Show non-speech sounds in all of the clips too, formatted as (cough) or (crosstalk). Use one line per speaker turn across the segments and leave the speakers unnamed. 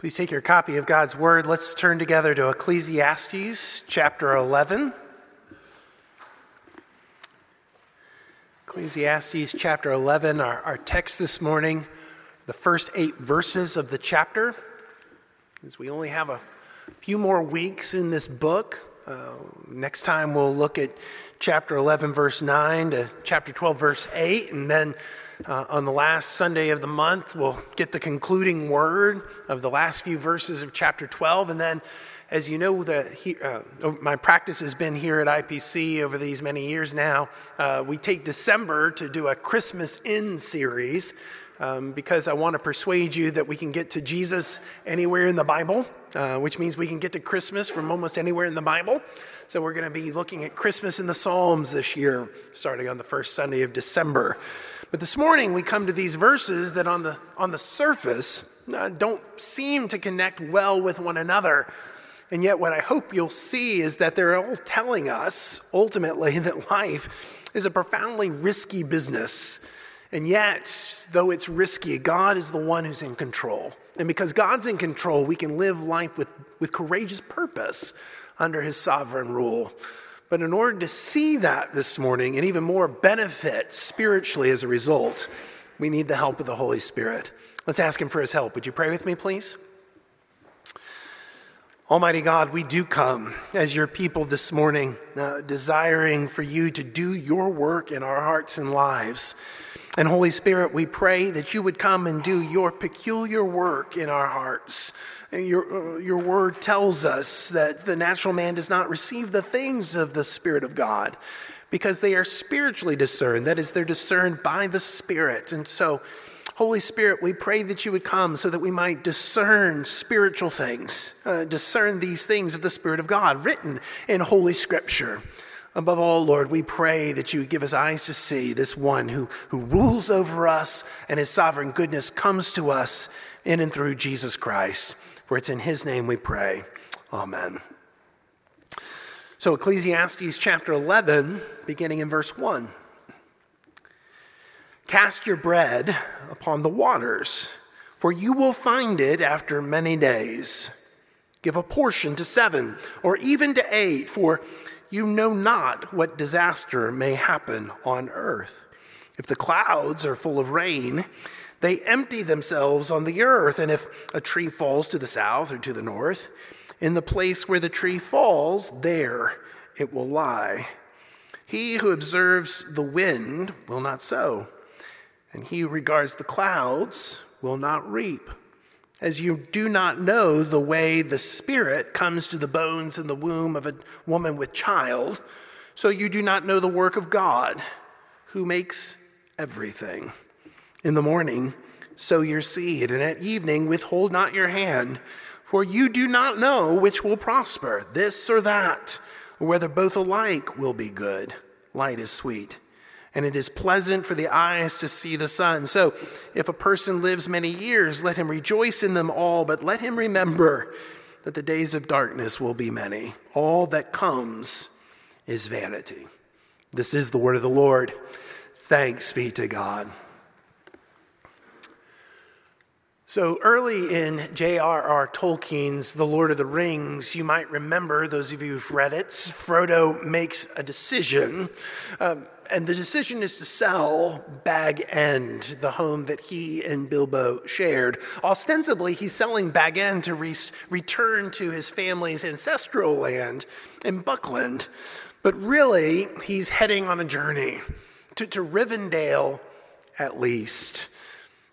Please take your copy of God's Word. Let's turn together to Ecclesiastes chapter 11. Ecclesiastes chapter 11, our, our text this morning, the first eight verses of the chapter. As we only have a few more weeks in this book, uh, next time we'll look at chapter 11, verse 9 to chapter 12, verse 8, and then uh, on the last Sunday of the month, we'll get the concluding word of the last few verses of chapter 12. And then, as you know, the, uh, my practice has been here at IPC over these many years now. Uh, we take December to do a Christmas in series um, because I want to persuade you that we can get to Jesus anywhere in the Bible, uh, which means we can get to Christmas from almost anywhere in the Bible. So we're going to be looking at Christmas in the Psalms this year, starting on the first Sunday of December. But this morning we come to these verses that on the, on the surface uh, don't seem to connect well with one another. And yet, what I hope you'll see is that they're all telling us ultimately (laughs) that life is a profoundly risky business. And yet, though it's risky, God is the one who's in control. And because God's in control, we can live life with, with courageous purpose under his sovereign rule. But in order to see that this morning and even more benefit spiritually as a result, we need the help of the Holy Spirit. Let's ask Him for His help. Would you pray with me, please? Almighty God, we do come as your people this morning, uh, desiring for you to do your work in our hearts and lives. And Holy Spirit, we pray that you would come and do your peculiar work in our hearts. Your, uh, your word tells us that the natural man does not receive the things of the Spirit of God because they are spiritually discerned. That is, they're discerned by the Spirit. And so, Holy Spirit, we pray that you would come so that we might discern spiritual things, uh, discern these things of the Spirit of God written in Holy Scripture. Above all, Lord, we pray that you give us eyes to see this one who, who rules over us and his sovereign goodness comes to us in and through Jesus Christ. For it's in his name we pray. Amen. So, Ecclesiastes chapter 11, beginning in verse 1. Cast your bread upon the waters, for you will find it after many days. Give a portion to seven, or even to eight, for you know not what disaster may happen on earth. If the clouds are full of rain, they empty themselves on the earth, and if a tree falls to the south or to the north, in the place where the tree falls, there it will lie. He who observes the wind will not sow, and he who regards the clouds will not reap. As you do not know the way the Spirit comes to the bones in the womb of a woman with child, so you do not know the work of God, who makes everything. In the morning, sow your seed, and at evening, withhold not your hand, for you do not know which will prosper, this or that, or whether both alike will be good. Light is sweet, and it is pleasant for the eyes to see the sun. So, if a person lives many years, let him rejoice in them all, but let him remember that the days of darkness will be many. All that comes is vanity. This is the word of the Lord. Thanks be to God. So early in J.R.R. Tolkien's The Lord of the Rings, you might remember, those of you who've read it, Frodo makes a decision. Um, and the decision is to sell Bag End, the home that he and Bilbo shared. Ostensibly, he's selling Bag End to re- return to his family's ancestral land in Buckland. But really, he's heading on a journey to, to Rivendell, at least,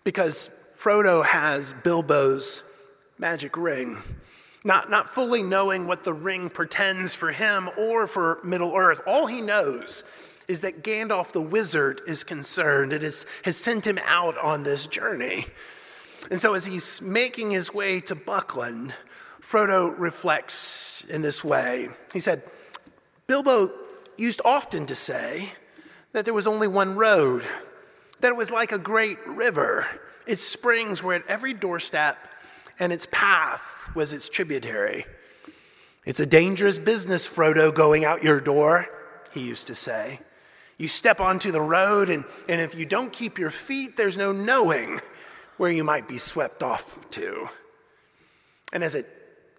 because Frodo has Bilbo's magic ring, not, not fully knowing what the ring pretends for him or for Middle Earth. All he knows is that Gandalf the wizard is concerned and is, has sent him out on this journey. And so, as he's making his way to Buckland, Frodo reflects in this way. He said, Bilbo used often to say that there was only one road, that it was like a great river its springs were at every doorstep, and its path was its tributary. It's a dangerous business, Frodo, going out your door, he used to say. You step onto the road, and, and if you don't keep your feet, there's no knowing where you might be swept off to. And as it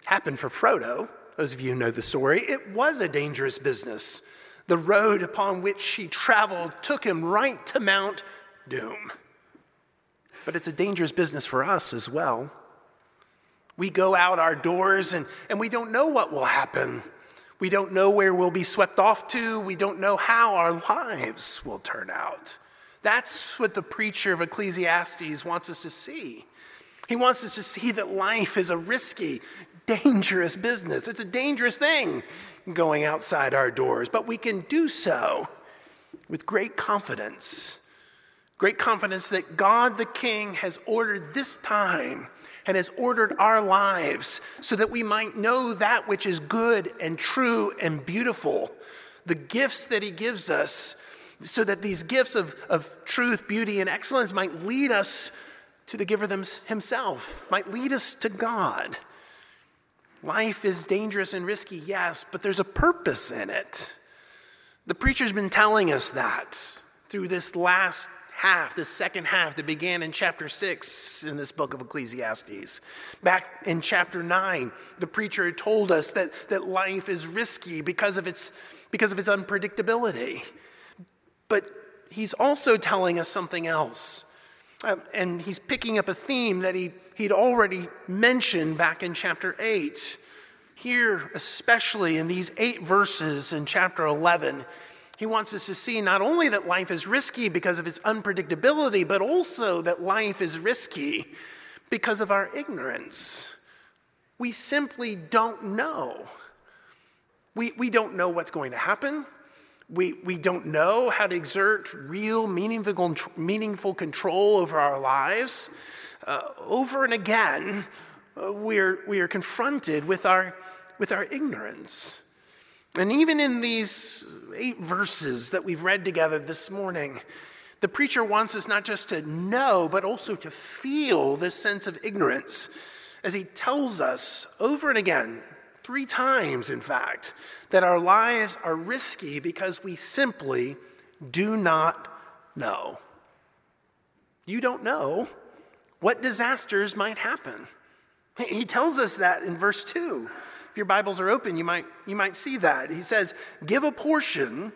happened for Frodo, those of you who know the story, it was a dangerous business. The road upon which he traveled took him right to Mount Doom. But it's a dangerous business for us as well. We go out our doors and, and we don't know what will happen. We don't know where we'll be swept off to. We don't know how our lives will turn out. That's what the preacher of Ecclesiastes wants us to see. He wants us to see that life is a risky, dangerous business. It's a dangerous thing going outside our doors, but we can do so with great confidence. Great confidence that God the King has ordered this time and has ordered our lives so that we might know that which is good and true and beautiful. The gifts that He gives us, so that these gifts of, of truth, beauty, and excellence might lead us to the giver himself, might lead us to God. Life is dangerous and risky, yes, but there's a purpose in it. The preacher's been telling us that through this last half, the second half that began in chapter 6 in this book of Ecclesiastes. Back in chapter 9, the preacher told us that, that life is risky because of, its, because of its unpredictability. But he's also telling us something else. Um, and he's picking up a theme that he, he'd already mentioned back in chapter 8. Here, especially in these eight verses in chapter 11, he wants us to see not only that life is risky because of its unpredictability, but also that life is risky because of our ignorance. We simply don't know. We, we don't know what's going to happen. We, we don't know how to exert real, meaningful, meaningful control over our lives. Uh, over and again, uh, we're, we are confronted with our, with our ignorance. And even in these eight verses that we've read together this morning, the preacher wants us not just to know, but also to feel this sense of ignorance as he tells us over and again, three times in fact, that our lives are risky because we simply do not know. You don't know what disasters might happen. He tells us that in verse 2 your Bibles are open, you might, you might see that. He says, Give a portion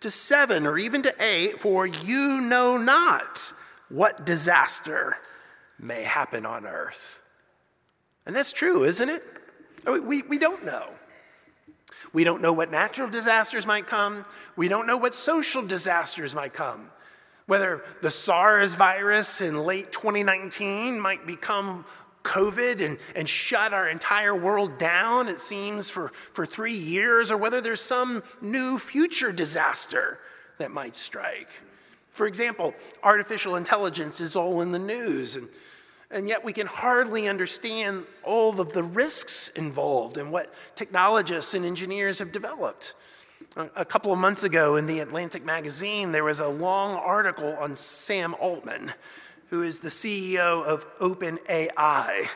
to seven or even to eight, for you know not what disaster may happen on earth. And that's true, isn't it? We, we don't know. We don't know what natural disasters might come. We don't know what social disasters might come. Whether the SARS virus in late 2019 might become COVID and, and shut our entire world down, it seems, for, for three years, or whether there's some new future disaster that might strike. For example, artificial intelligence is all in the news, and, and yet we can hardly understand all of the risks involved in what technologists and engineers have developed. A couple of months ago in the Atlantic magazine, there was a long article on Sam Altman who is the CEO of OpenAI.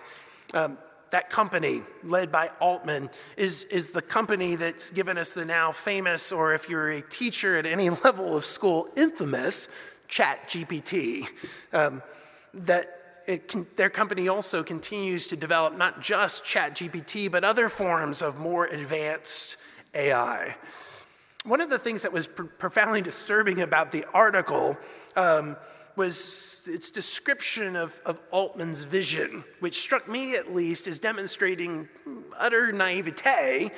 Um, that company, led by Altman, is, is the company that's given us the now famous, or if you're a teacher at any (laughs) level of school, infamous ChatGPT. Um, that can, their company also continues to develop not just ChatGPT, but other forms of more advanced AI. One of the things that was pr- profoundly disturbing about the article um, was its description of, of Altman's vision, which struck me at least as demonstrating utter naivete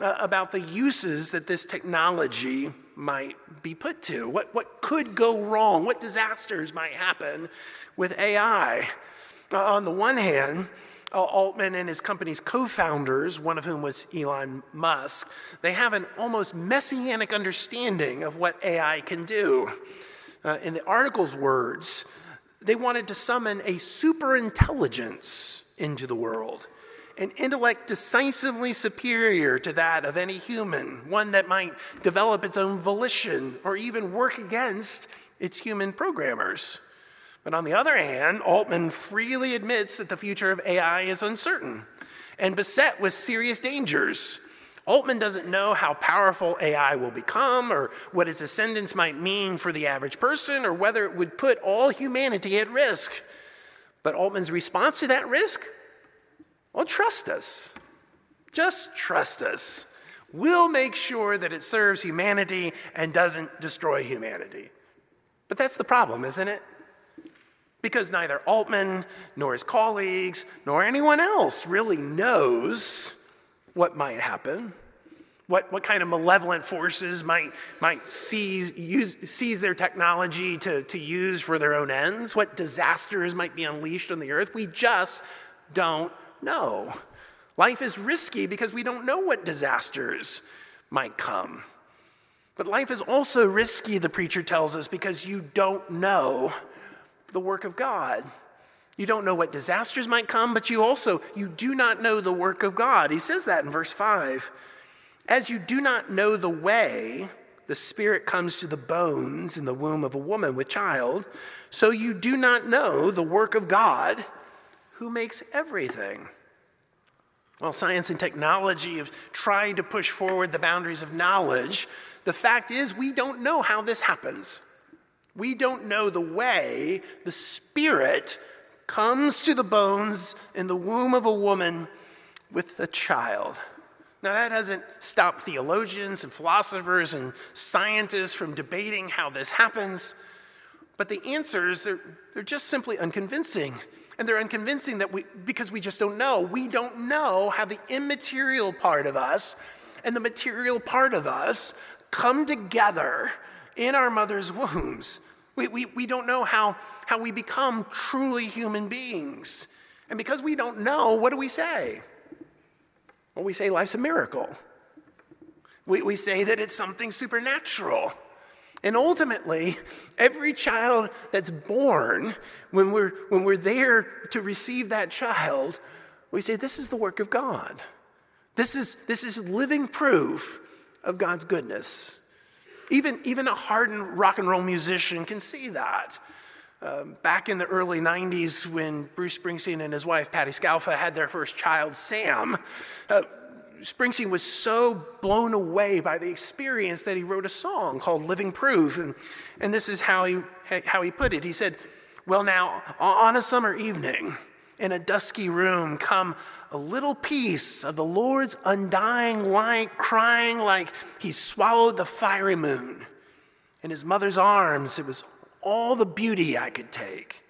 uh, about the uses that this technology might be put to. What, what could go wrong? What disasters might happen with AI? Uh, on the one hand, uh, Altman and his company's co founders, one of whom was Elon Musk, they have an almost messianic understanding of what AI can do. Uh, in the article's words, they wanted to summon a superintelligence into the world, an intellect decisively superior to that of any human, one that might develop its own volition or even work against its human programmers. But on the other hand, Altman freely admits that the future of AI is uncertain and beset with serious dangers. Altman doesn't know how powerful AI will become or what its ascendance might mean for the average person or whether it would put all humanity at risk. But Altman's response to that risk? Well, trust us. Just trust us. We'll make sure that it serves humanity and doesn't destroy humanity. But that's the problem, isn't it? Because neither Altman, nor his colleagues, nor anyone else really knows what might happen, what, what kind of malevolent forces might, might seize, use, seize their technology to, to use for their own ends, what disasters might be unleashed on the earth. We just don't know. Life is risky because we don't know what disasters might come. But life is also risky, the preacher tells us, because you don't know the work of God. You don't know what disasters might come, but you also you do not know the work of God. He says that in verse 5. As you do not know the way the spirit comes to the bones in the womb of a woman with child, so you do not know the work of God who makes everything. Well, science and technology have tried to push forward the boundaries of knowledge. The fact is, we don't know how this happens. We don't know the way the Spirit comes to the bones in the womb of a woman with a child. Now, that hasn't stopped theologians and philosophers and scientists from debating how this happens, but the answers, are they're just simply unconvincing. And they're unconvincing that we, because we just don't know. We don't know how the immaterial part of us and the material part of us come together in our mother's wombs. We, we, we don't know how, how we become truly human beings. And because we don't know, what do we say? Well, we say life's a miracle. We, we say that it's something supernatural. And ultimately, every child that's born, when we're, when we're there to receive that child, we say, This is the work of God. This is, this is living proof of God's goodness. Even, even a hardened rock and roll musician can see that. Um, back in the early 90s, when Bruce Springsteen and his wife, Patti Scialfa, had their first child, Sam, uh, Springsteen was so blown away by the experience that he wrote a song called Living Proof. And, and this is how he, how he put it. He said, Well, now, on a summer evening, in a dusky room, come a little piece of the Lord's undying light, crying like he swallowed the fiery moon. In his mother's arms, it was all the beauty I could take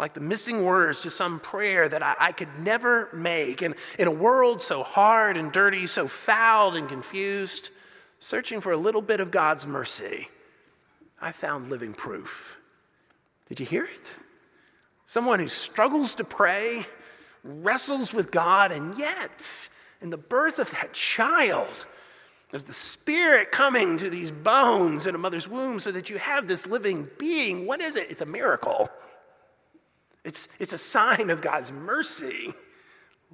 like the missing words to some prayer that I, I, could never make. And in a world so hard and dirty, so fouled and confused, searching for a little bit of God's mercy, I found living proof. Did you hear it? Someone who struggles to pray, wrestles with God, and yet, in the birth of that child, there's the Spirit coming to these bones in a mother's womb so that you have this living being. What is it? It's a miracle. It's, it's a sign of God's mercy,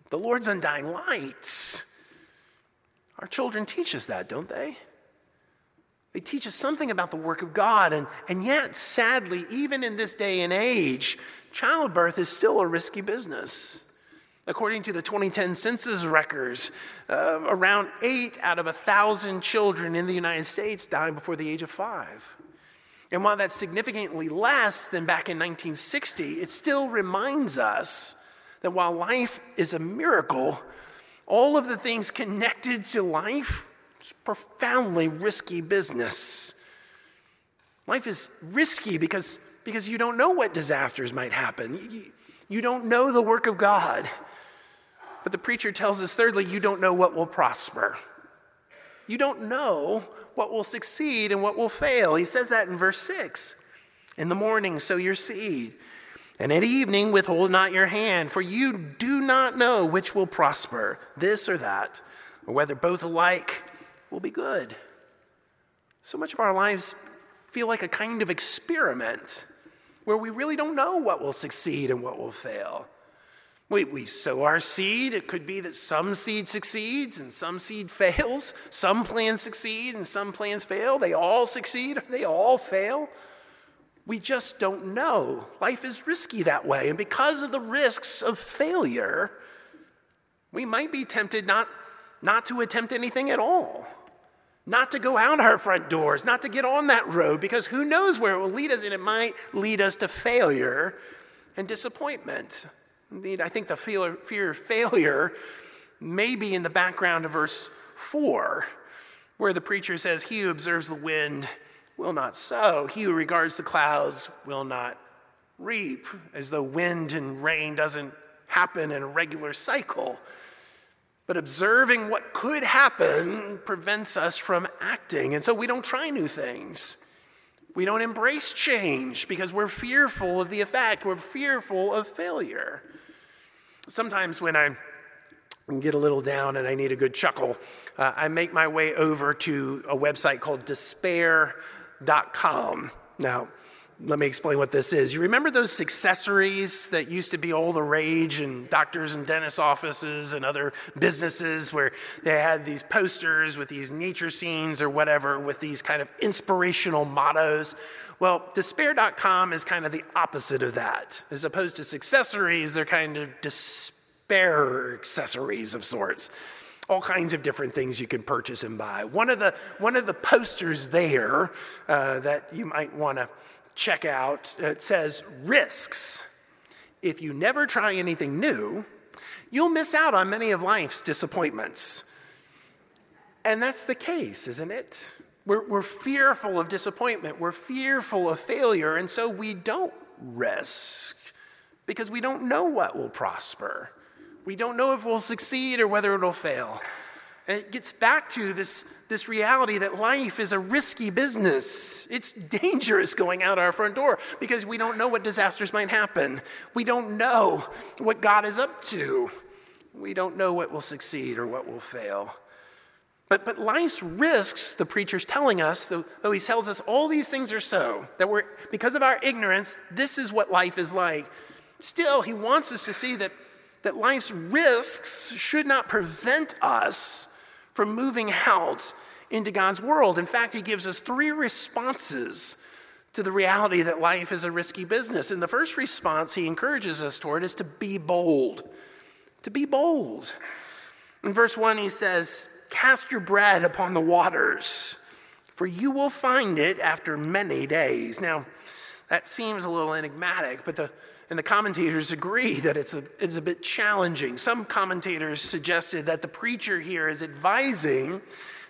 the Lord's undying light. Our children teach us that, don't they? They teach us something about the work of God, and, and yet, sadly, even in this day and age, childbirth is still a risky business. According to the 2010 census records, uh, around eight out of a thousand children in the United States die before the age of five. And while that's significantly less than back in 1960, it still reminds us that while life is a miracle, all of the things connected to life is profoundly risky business. Life is risky because, because you don't know what disasters might happen. You, don't know the work of God. But the preacher tells us, thirdly, you don't know what will prosper. You don't know what will succeed and what will fail. He says that in verse 6. In the morning, sow your seed, and at evening, withhold not your hand, for you do not know which will prosper, this or that, or whether both alike will be good. So much of our lives feel like a kind of experiment where we really don't know what will succeed and what will fail. We, we sow our seed. It could be that some seed succeeds and some seed fails. Some plans succeed and some plans fail. They all succeed, they all fail. We just don't know. Life is risky that way. And because of the risks of failure, we might be tempted not, not to attempt anything at all, not to go out our front doors, not to get on that road, because who knows where it will lead us, and it might lead us to failure and disappointment. Indeed, I think the fear of failure may be in the background of verse 4, where the preacher says, He who observes the wind will not sow, he who regards the clouds will not reap, as though wind and rain doesn't happen in a regular cycle. But observing what could happen prevents us from acting. And so we don't try new things. We don't embrace change because we're fearful of the effect, we're fearful of failure. Sometimes when I get a little down and I need a good chuckle, uh, I make my way over to a website called despair.com. Now, let me explain what this is. You remember those accessories that used to be all the rage in doctors and dentist offices and other businesses where they had these posters with these nature scenes or whatever with these kind of inspirational mottos? Well, despair.com is kind of the opposite of that. As opposed to accessories, they're kind of despair accessories of sorts all kinds of different things you can purchase and buy. One of the, one of the posters there uh, that you might want to check out. Uh, it says risks. If you never try anything new, you'll miss out on many of life's disappointments. And that's the case, isn't it? We're, we're fearful of disappointment, we're fearful of failure, and so we don't risk because we don't know what will prosper. We don't know if we'll succeed or whether it'll fail. And it gets back to this this reality that life is a risky business. It's dangerous going out our front door because we don't know what disasters might happen. We don't know what God is up to. We don't know what will succeed or what will fail. But, but life's risks, the preacher's telling us, though, though he tells us all these things are so, that we're, because of our ignorance, this is what life is like. Still, he wants us to see that, that life's risks should not prevent us from moving out into God's world. In fact, he gives us three responses to the reality that life is a risky business. And the first response he encourages us toward is to be bold. To be bold. In verse 1, he says, Cast your bread upon the waters, for you will find it after many days. Now, that seems a little enigmatic, but the and the commentators agree that it's a, it's a bit challenging. Some commentators suggested that the preacher here is advising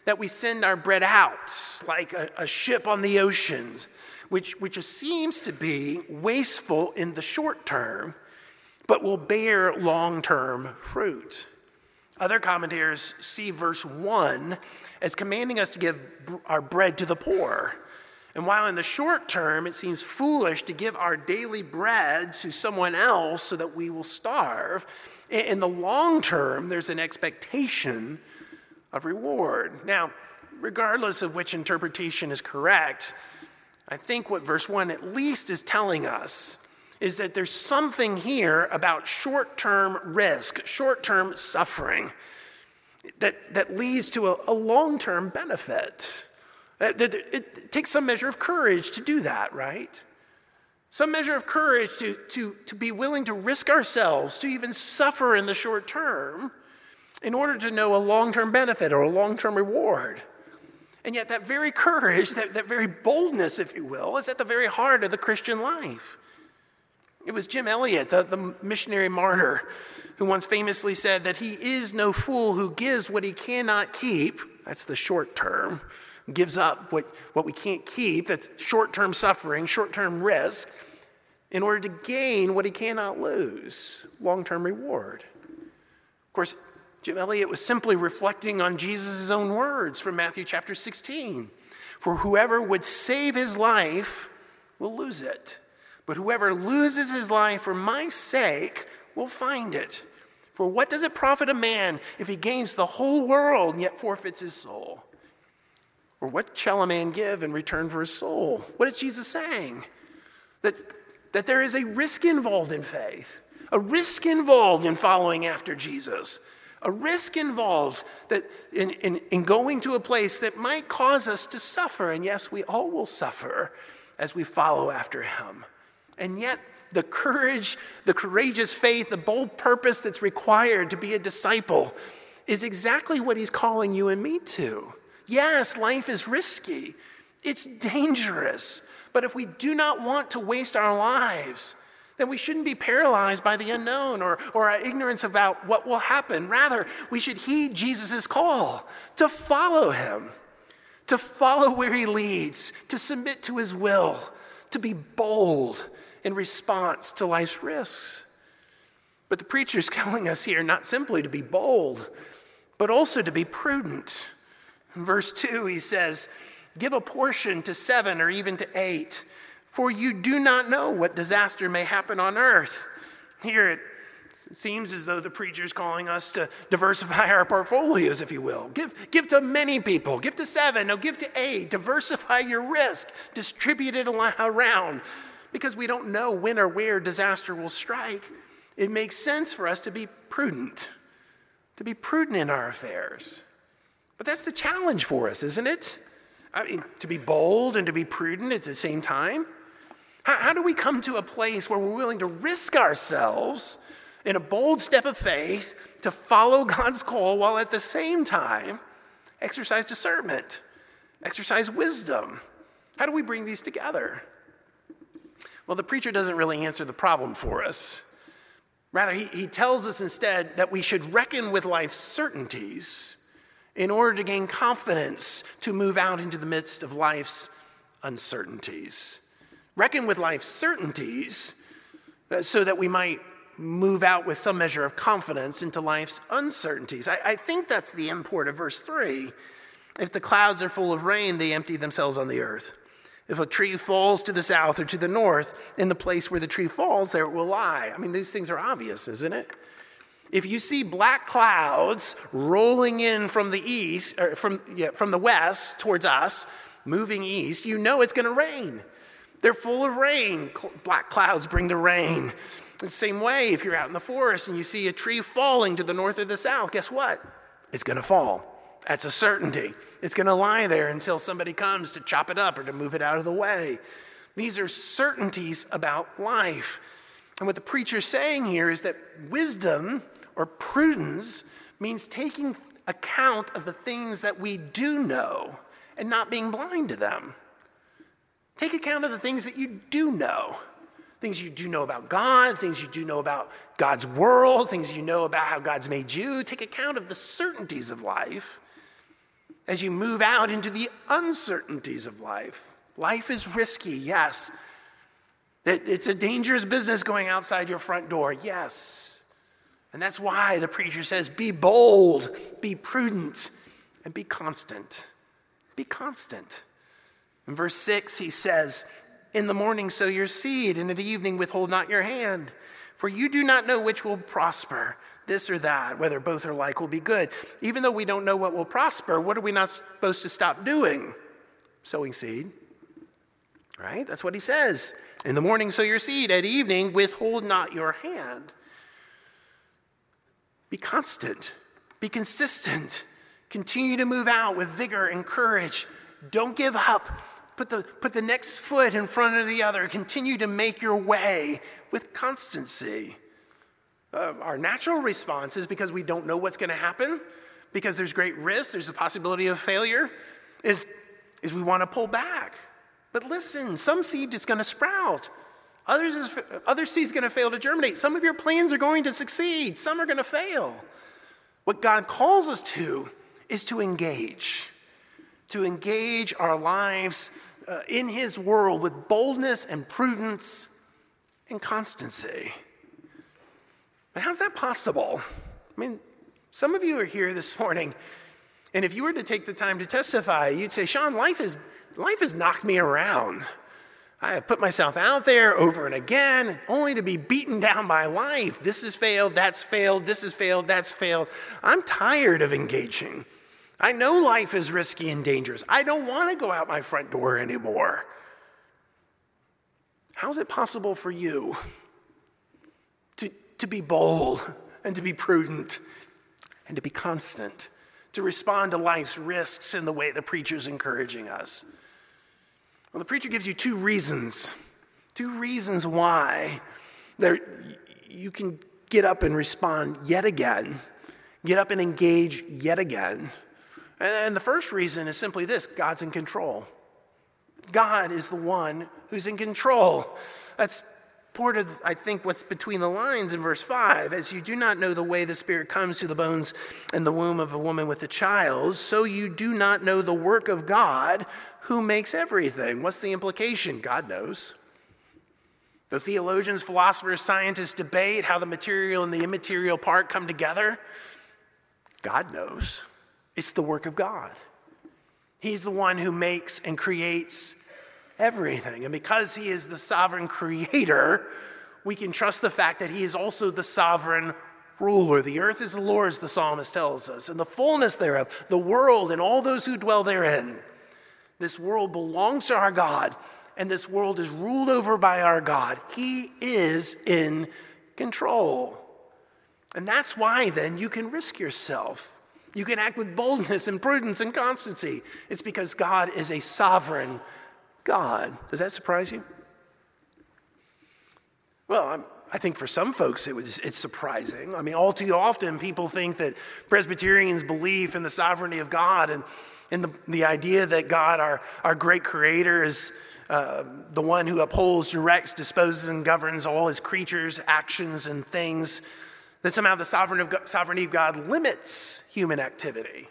that we send our bread out like a, a ship on the oceans, which, which seems to be wasteful in the short term, but will bear long term fruit. Other commentators see verse 1 as commanding us to give our bread to the poor and while in the short term it seems foolish to give our daily bread to someone else so that we will starve, in the long term there's an expectation of reward. Now, regardless of which interpretation is correct, I think what verse 1 at least is telling us is that there's something here about short term risk, short term suffering, that, that leads to a, a long term benefit. It takes some measure of courage to do that, right? Some measure of courage to, to, to be willing to risk ourselves, to even suffer in the short term, in order to know a long term benefit or a long term reward. And yet, that very courage, that, that very boldness, if you will, is at the very heart of the Christian life. It was Jim Elliot, the, the missionary martyr, who once famously said that he is no fool who gives what he cannot keep, that's the short term, gives up what, what we can't keep, that's short term suffering, short term risk, in order to gain what he cannot lose long term reward. Of course, Jim Elliot was simply reflecting on Jesus' own words from Matthew chapter 16. For whoever would save his life will lose it, but whoever loses his life for my sake will find it. For what does it profit a man if he gains the whole world and yet forfeits his soul? Or what shall a man give in return for his soul? What is Jesus saying? That, that there is a risk involved in faith, a risk involved in following after Jesus, a risk involved that in, in, in going to a place that might cause us to suffer. And yes, we all will suffer as we follow after him. And yet, the courage, the courageous faith, the bold purpose that's required to be a disciple is exactly what he's calling you and me to. Yes, life is risky, it's dangerous. But if we do not want to waste our lives, then we shouldn't be paralyzed by the unknown or, or our ignorance about what will happen. Rather, we should heed Jesus' call to follow him, to follow where he leads, to submit to his will, to be bold in response to life's risks. But the preacher's (laughs) telling us here not simply to be bold, but also to be prudent. In verse 2, he says, Give a portion to seven or even to eight for you do not know what disaster may happen on earth. Here it seems as though the preacher is calling us to diversify our portfolios, if you will. Give, give to many people, give to seven, no, give to eight. Diversify your risk, distribute it around, because we don't know when or where disaster will strike. It makes sense for us to be prudent, to be prudent in our affairs. But that's the challenge for us, isn't it? I mean, to be bold and to be prudent at the same time. How, how do we come to a place where we're willing to risk ourselves in a bold step of faith to follow God's call while at the same time exercise discernment, exercise wisdom? How do we bring these together? Well, the preacher doesn't really answer the problem for us. Rather, he, he tells us instead that we should reckon with life's certainties in order to gain confidence to move out into the midst of life's uncertainties reckon with life's certainties uh, so that we might move out with some measure of confidence into life's uncertainties. I, I, think that's the import of verse 3. If the clouds are full of rain, they empty themselves on the earth. If a tree falls to the south or to the north, in the place where the tree falls, there it will lie. I mean, these things are obvious, isn't it? If you see black clouds rolling in from the east, or from, yeah, from the west towards us, moving east, you know it's going to rain. They're full of rain. Black clouds bring the rain. The same way, if you're out in the forest and you see a tree falling to the north or the south, guess what? It's going to fall. That's a certainty. It's going to lie there until somebody comes to chop it up or to move it out of the way. These are certainties about life. And what the preacher's saying here is that wisdom or prudence means taking account of the things that we do know and not being blind to them. Take account of the things that you do know things you do know about God, things you do know about God's world, things you know about how God's made you. Take account of the certainties of life as you move out into the uncertainties of life. Life is risky, yes. It's a dangerous business going outside your front door, yes. And that's why the preacher says be bold, be prudent, and be constant. Be constant. In verse 6, he says, In the morning sow your seed, and the evening withhold not your hand. For you do not know which will prosper, this or that, whether both are like will be good. Even though we don't know what will prosper, what are we not supposed to stop doing? Sowing seed. Right? That's what he says. In the morning sow your seed, at evening withhold not your hand. Be constant, be consistent, continue to move out with vigor and courage. Don't give up. Put the, put the next foot in front of the other. Continue to make your way with constancy. Uh, our natural response is because we don't know what's going to happen, because there's great risk, there's a possibility of failure, is, is we want to pull back. But listen, some seed is going to sprout. Others is, other seed's going to fail to germinate. Some of your plans are going to succeed. Some are going to fail. What God calls us to is to engage, to engage our lives uh, in his world with boldness and prudence and constancy. But how's that possible? I mean, some of you are here this morning, and if you were to take the time to testify, you'd say, Sean, life, is, life has knocked me around. I have put myself out there over and again, only to be beaten down by life. This has failed, that's failed, this has failed, that's failed. I'm tired of engaging. I know life is risky and dangerous. I don't want to go out my front door anymore. How is it possible for you to, to be bold and to be prudent and to be constant, to respond to life's risks in the way the preacher's encouraging us? Well, the preacher gives you two reasons, two reasons why there, you can get up and respond yet again, get up and engage yet again and the first reason is simply this God's in control. God is the one who's in control. That's part of, I think, what's between the lines in verse 5 as you do not know the way the Spirit comes to the bones and the womb of a woman with a child, so you do not know the work of God who makes everything. What's the implication? God knows. The theologians, philosophers, scientists debate how the material and the immaterial part come together. God knows. It's the work of God. He's the one who makes and creates everything. And because He is the sovereign creator, we can trust the fact that He is also the sovereign ruler. The earth is the Lord's, the psalmist tells us, and the fullness thereof, the world and all those who dwell therein. This world belongs to our God, and this world is ruled over by our God. He is in control. And that's why then you can risk yourself. You can act with boldness and prudence and constancy. It's because God is a sovereign God. Does that surprise you? Well, I'm, i think for some folks it was, it's surprising. I mean, all too often people think that Presbyterians believe in the sovereignty of God and, and the, the idea that God, our, our great creator, is uh, the one who upholds, directs, disposes, and governs all his creatures, actions, and things, that somehow the sovereignty of God limits human activity,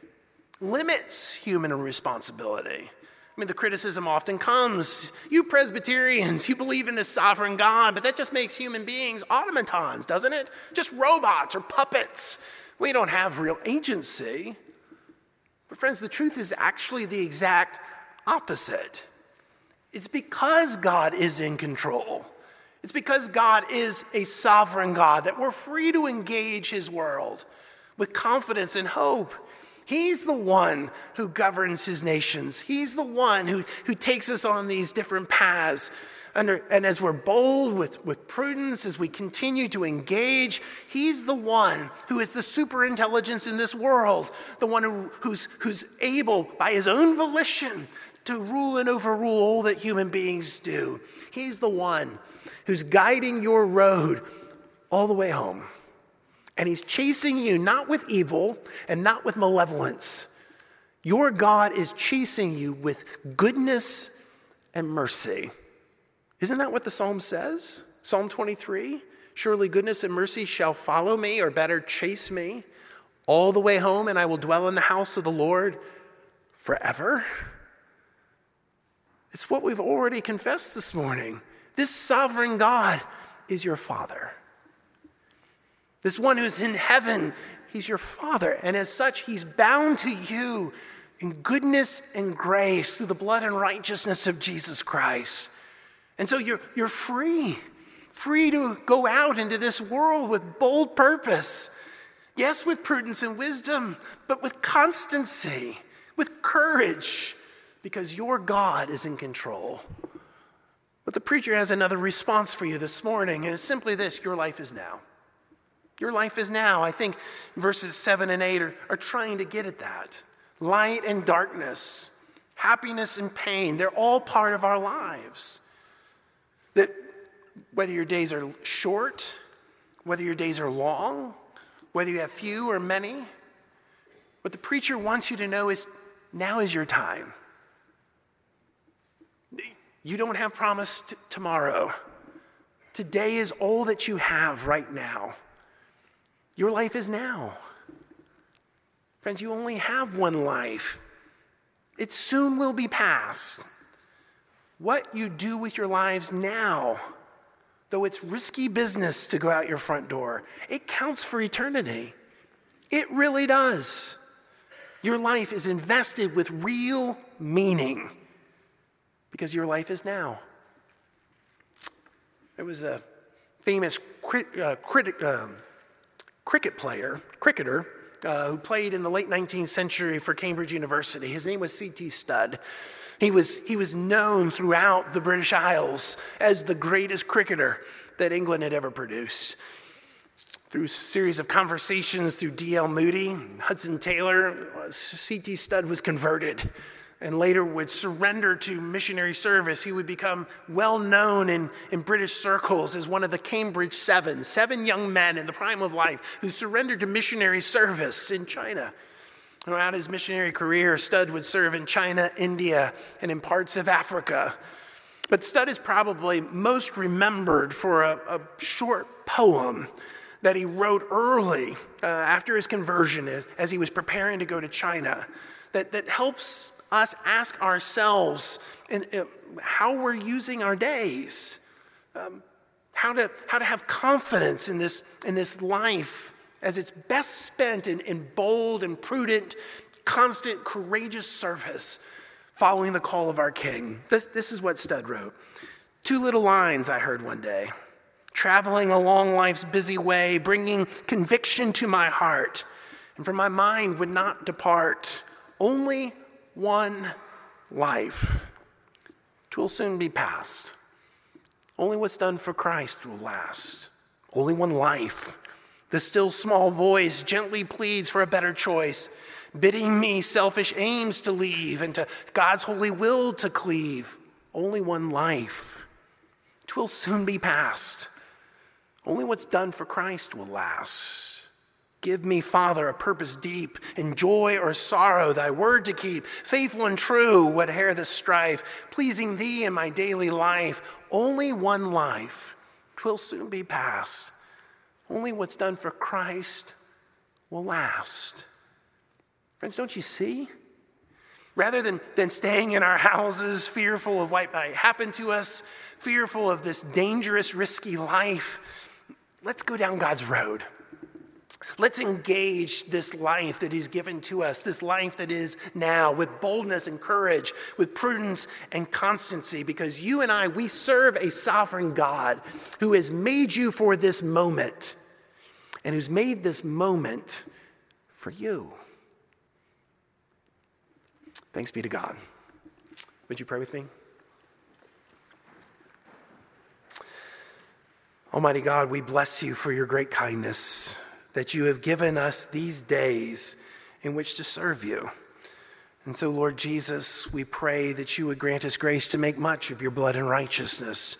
limits human responsibility. I mean, the criticism often comes you Presbyterians, you believe in this sovereign God, but that just makes human beings automatons, doesn't it? Just robots or puppets. We don't have real agency. But, friends, the truth is actually the exact opposite. It's because God is in control. It's because God is a sovereign God that we're free to engage His world with confidence and hope. He's the one who governs His nations, He's the one who, who takes us on these different paths. And, and as we're bold with, with prudence, as we continue to engage, He's the one who is the super intelligence in this world, the one who, who's, who's able, by His own volition, to rule and overrule all that human beings do. He's the one who's guiding your road all the way home. And he's chasing you not with evil and not with malevolence. Your God is chasing you with goodness and mercy. Isn't that what the psalm says? Psalm 23 Surely goodness and mercy shall follow me, or better, chase me all the way home, and I will dwell in the house of the Lord forever. It's what we've already confessed this morning. This sovereign God is your Father. This one who's in heaven, he's your Father. And as such, he's bound to you in goodness and grace through the blood and righteousness of Jesus Christ. And so you're, you're free, free to go out into this world with bold purpose. Yes, with prudence and wisdom, but with constancy, with courage, because your God is in control. But the preacher has another response for you this morning, and it's simply this your life is now. Your life is now. I think verses 7 and 8 are, are trying to get at that. Light and darkness, happiness and pain, they're all part of our lives. That whether your days are short, whether your days are long, whether you have few or many, what the preacher wants you to know is now is your time. You don't have promised tomorrow. Today is all that you have right now. Your life is now. Friends, you only have one life. It soon will be past. What you do with your lives now, though it's risky business to go out your front door, it counts for eternity. It really does. Your life is invested with real meaning because your life is now. There was a famous uh, uh, cricket player, cricketer, uh, who played in the late 19th century for Cambridge University. His name was C.T. Studd. He was, he was known throughout the British Isles as the greatest cricketer that England had ever produced. Through a series of conversations through D.L. Moody, Hudson Taylor, C.T. Studd was converted and later would surrender to missionary service. He would become well known in, in British circles as one of the Cambridge Seven, seven young men in the prime of life who surrendered to missionary service in China. Throughout his missionary career, Studd would serve in China, India, and in parts of Africa. But Studd is probably most remembered for a, a short poem that he wrote early uh, after his conversion as he was preparing to go to China that, that helps us ask ourselves in, uh, how we're using our days, um, how, to, how to have confidence in this, in this life as it's best spent in, in bold and prudent, constant, courageous service following the call of our King. This, this is what Studd wrote. Two little lines I heard one day traveling along life's busy way, bringing conviction to my heart, and from my mind would not depart. Only one life. Twill soon be past. Only what's done for Christ will last. Only one life. The still small voice gently pleads for a better choice, bidding me selfish aims to leave and to God's holy will to cleave. Only one life. Twill soon be past. Only what's done for Christ will last. Give me, Father, a purpose deep, in joy or sorrow, thy word to keep, faithful and true, whate'er the strife, pleasing thee in my daily life. Only one life, twill soon be past. Only what's done for Christ will last. Friends, don't you see? Rather than, than staying in our houses, fearful of what might happen to us, fearful of this dangerous, risky life, let's go down God's road. Let's engage this life that He's given to us, this life that is now, with boldness and courage, with prudence and constancy, because you and I, we serve a sovereign God who has made you for this moment and who's made this moment for you. Thanks be to God. Would you pray with me? Almighty God, we bless you for your great kindness that you have given us these days in which to serve you. And so, Lord Jesus, we pray that you would grant us grace to make much of your blood and righteousness,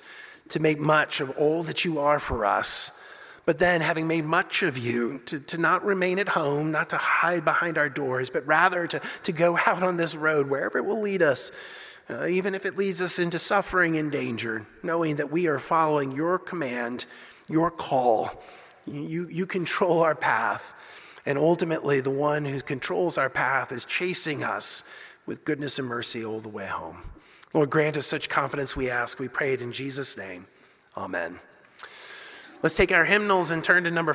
to make much of all that you are for us. But then, having made much of you, to, to not remain at home, not to hide behind our doors, but rather to, to go (laughs) out on this road, wherever it will lead us, uh, even if it leads us into suffering and danger, knowing that we are following your command, your call. You, you control our path. And ultimately, the one who controls our path is chasing us with goodness and mercy all the way home. Lord, grant us such confidence, we ask. We pray it in Jesus' name. Amen. Let's take our hymnals and turn to number